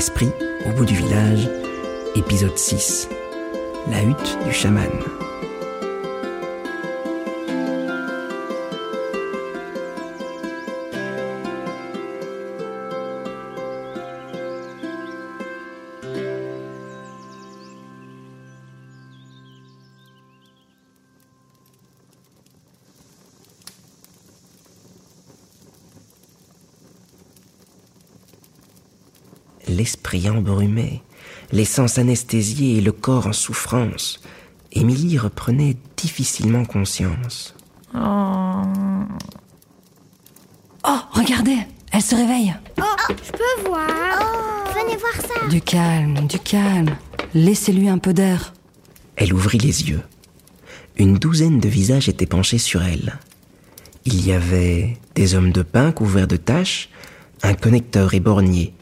Esprit au bout du village, épisode 6. La hutte du chaman. L'esprit embrumé, les sens anesthésiés et le corps en souffrance, Émilie reprenait difficilement conscience. Oh, Oh, regardez, elle se réveille. Oh, je peux voir. Venez voir ça. Du calme, du calme. Laissez-lui un peu d'air. Elle ouvrit les yeux. Une douzaine de visages étaient penchés sur elle. Il y avait des hommes de pain couverts de taches, un connecteur éborgné,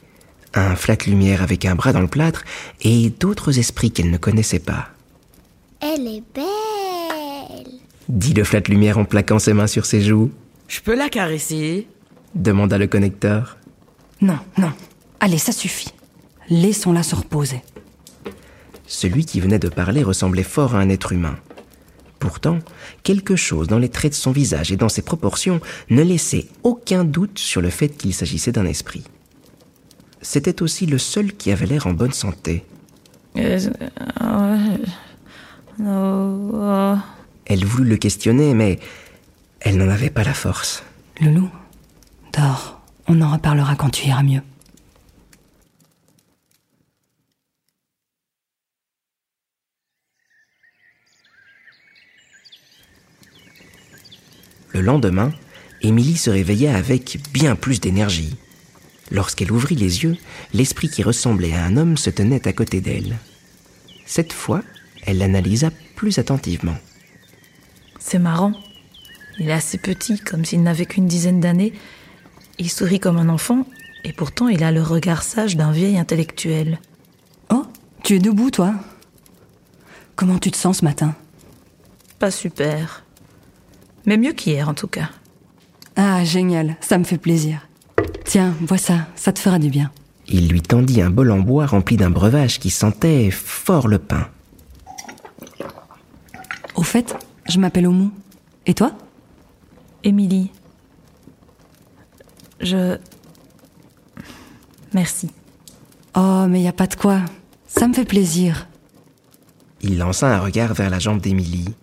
un flat lumière avec un bras dans le plâtre et d'autres esprits qu'elle ne connaissait pas. Elle est belle. Dit le flat lumière en plaquant ses mains sur ses joues, je peux la caresser? Demanda le connecteur. Non, non. Allez, ça suffit. Laissons-la se reposer. Celui qui venait de parler ressemblait fort à un être humain. Pourtant, quelque chose dans les traits de son visage et dans ses proportions ne laissait aucun doute sur le fait qu'il s'agissait d'un esprit. C'était aussi le seul qui avait l'air en bonne santé. Oh, oh. Elle voulut le questionner, mais elle n'en avait pas la force. Loulou, dors. On en reparlera quand tu iras mieux. Le lendemain, Émilie se réveilla avec bien plus d'énergie. Lorsqu'elle ouvrit les yeux, l'esprit qui ressemblait à un homme se tenait à côté d'elle. Cette fois, elle l'analysa plus attentivement. C'est marrant. Il est assez petit, comme s'il n'avait qu'une dizaine d'années. Il sourit comme un enfant, et pourtant il a le regard sage d'un vieil intellectuel. Oh, tu es debout, toi Comment tu te sens ce matin? Pas super. Mais mieux qu'hier, en tout cas. Ah, génial, ça me fait plaisir. Tiens, vois ça, ça te fera du bien. Il lui tendit un bol en bois rempli d'un breuvage qui sentait fort le pain. Au fait, je m'appelle Oumou. Et toi? Émilie. Je. Merci. Oh, mais y a pas de quoi. Ça me fait plaisir. Il lança un regard vers la jambe d'Émilie.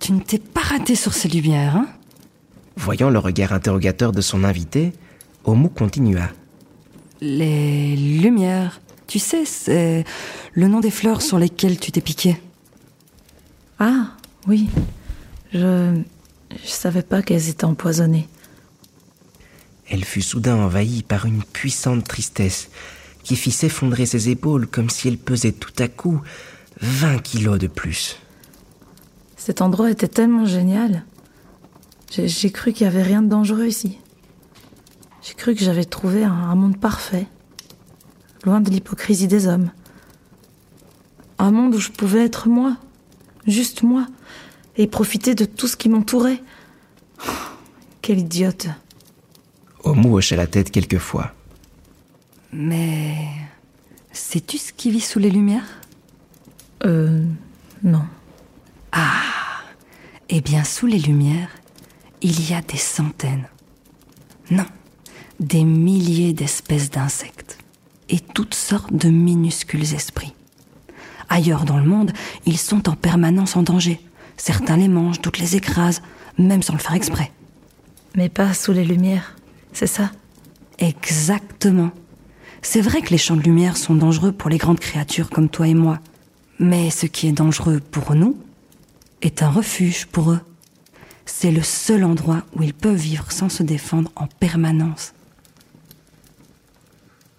Tu ne t'es pas raté sur ces lumières, hein? Voyant le regard interrogateur de son invité, Omu continua. Les lumières. Tu sais, c'est le nom des fleurs sur lesquelles tu t'es piqué. Ah, oui. Je. Je savais pas qu'elles étaient empoisonnées. Elle fut soudain envahie par une puissante tristesse qui fit s'effondrer ses épaules comme si elle pesait tout à coup 20 kilos de plus. Cet endroit était tellement génial. J'ai- cru qu'il y avait rien de dangereux ici. J'ai cru que j'avais trouvé un, un monde parfait, loin de l'hypocrisie des hommes. Un monde où je pouvais être moi, juste moi, et profiter de tout ce qui m'entourait. Quelle idiote. Omu hocha la tête quelquefois. Mais. Sais-tu ce qui vit sous les lumières? Euh. Non. Eh bien, sous les lumières, il y a des centaines. Non, des milliers d'espèces d'insectes. Et toutes sortes de minuscules esprits. Ailleurs dans le monde, ils sont en permanence en danger. Certains les mangent, d'autres les écrasent, même sans le faire exprès. Mais pas sous les lumières, c'est ça? Exactement. C'est vrai que les champs de lumière sont dangereux pour les grandes créatures comme toi et moi. Mais ce qui est dangereux pour nous est un refuge pour eux. C'est le seul endroit où ils peuvent vivre sans se défendre en permanence.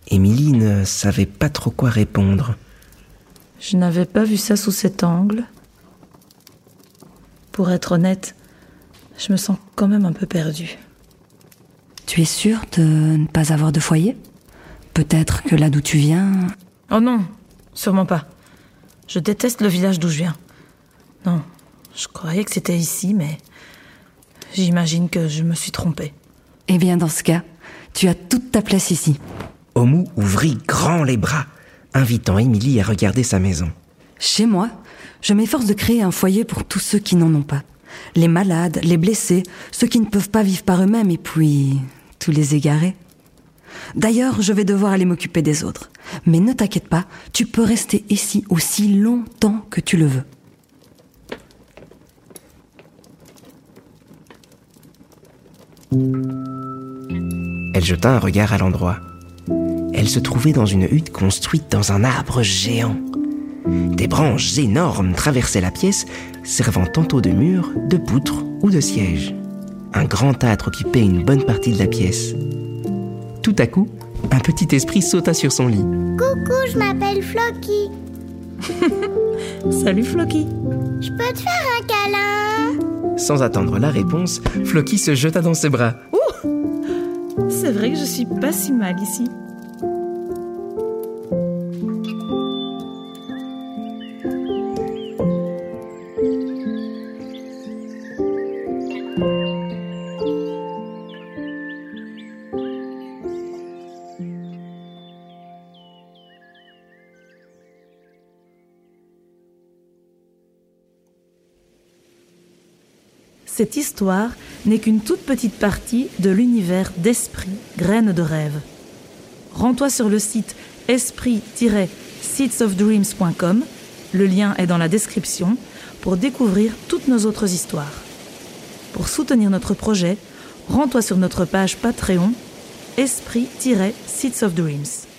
Émilie ne savait pas trop quoi répondre. Je n'avais pas vu ça sous cet angle. Pour être honnête, je me sens quand même un peu perdue. Tu es sûr de ne pas avoir de foyer? Peut-être que là d'où tu viens... Oh non, sûrement pas. Je déteste le village d'où je viens. Non, je croyais que c'était ici, mais j'imagine que je me suis trompée. Eh bien dans ce cas, tu as toute ta place ici. Omu ouvrit grand les bras, invitant Émilie à regarder sa maison. Chez moi, je m'efforce de créer un foyer pour tous ceux qui n'en ont pas. Les malades, les blessés, ceux qui ne peuvent pas vivre par eux-mêmes et puis tous les égarés. D'ailleurs, je vais devoir aller m'occuper des autres. Mais ne t'inquiète pas, tu peux rester ici aussi longtemps que tu le veux. Elle jeta un regard à l'endroit. Elle se trouvait dans une hutte construite dans un arbre géant. Des branches énormes traversaient la pièce, servant tantôt de mur, de poutre ou de siège. Un grand âtre occupait une bonne partie de la pièce. Tout à coup, un petit esprit sauta sur son lit. Coucou, je m'appelle Flocky. Salut Flocky. Je peux te faire un câlin? Sans attendre la réponse, Flocky se jeta dans ses bras. C'est vrai que je suis pas si mal ici. Cette histoire n'est qu'une toute petite partie de l'univers d'Esprit, graines de rêve. Rends-toi sur le site esprit-seedsofdreams.com, le lien est dans la description, pour découvrir toutes nos autres histoires. Pour soutenir notre projet, rends-toi sur notre page Patreon, Esprit-Seeds of Dreams.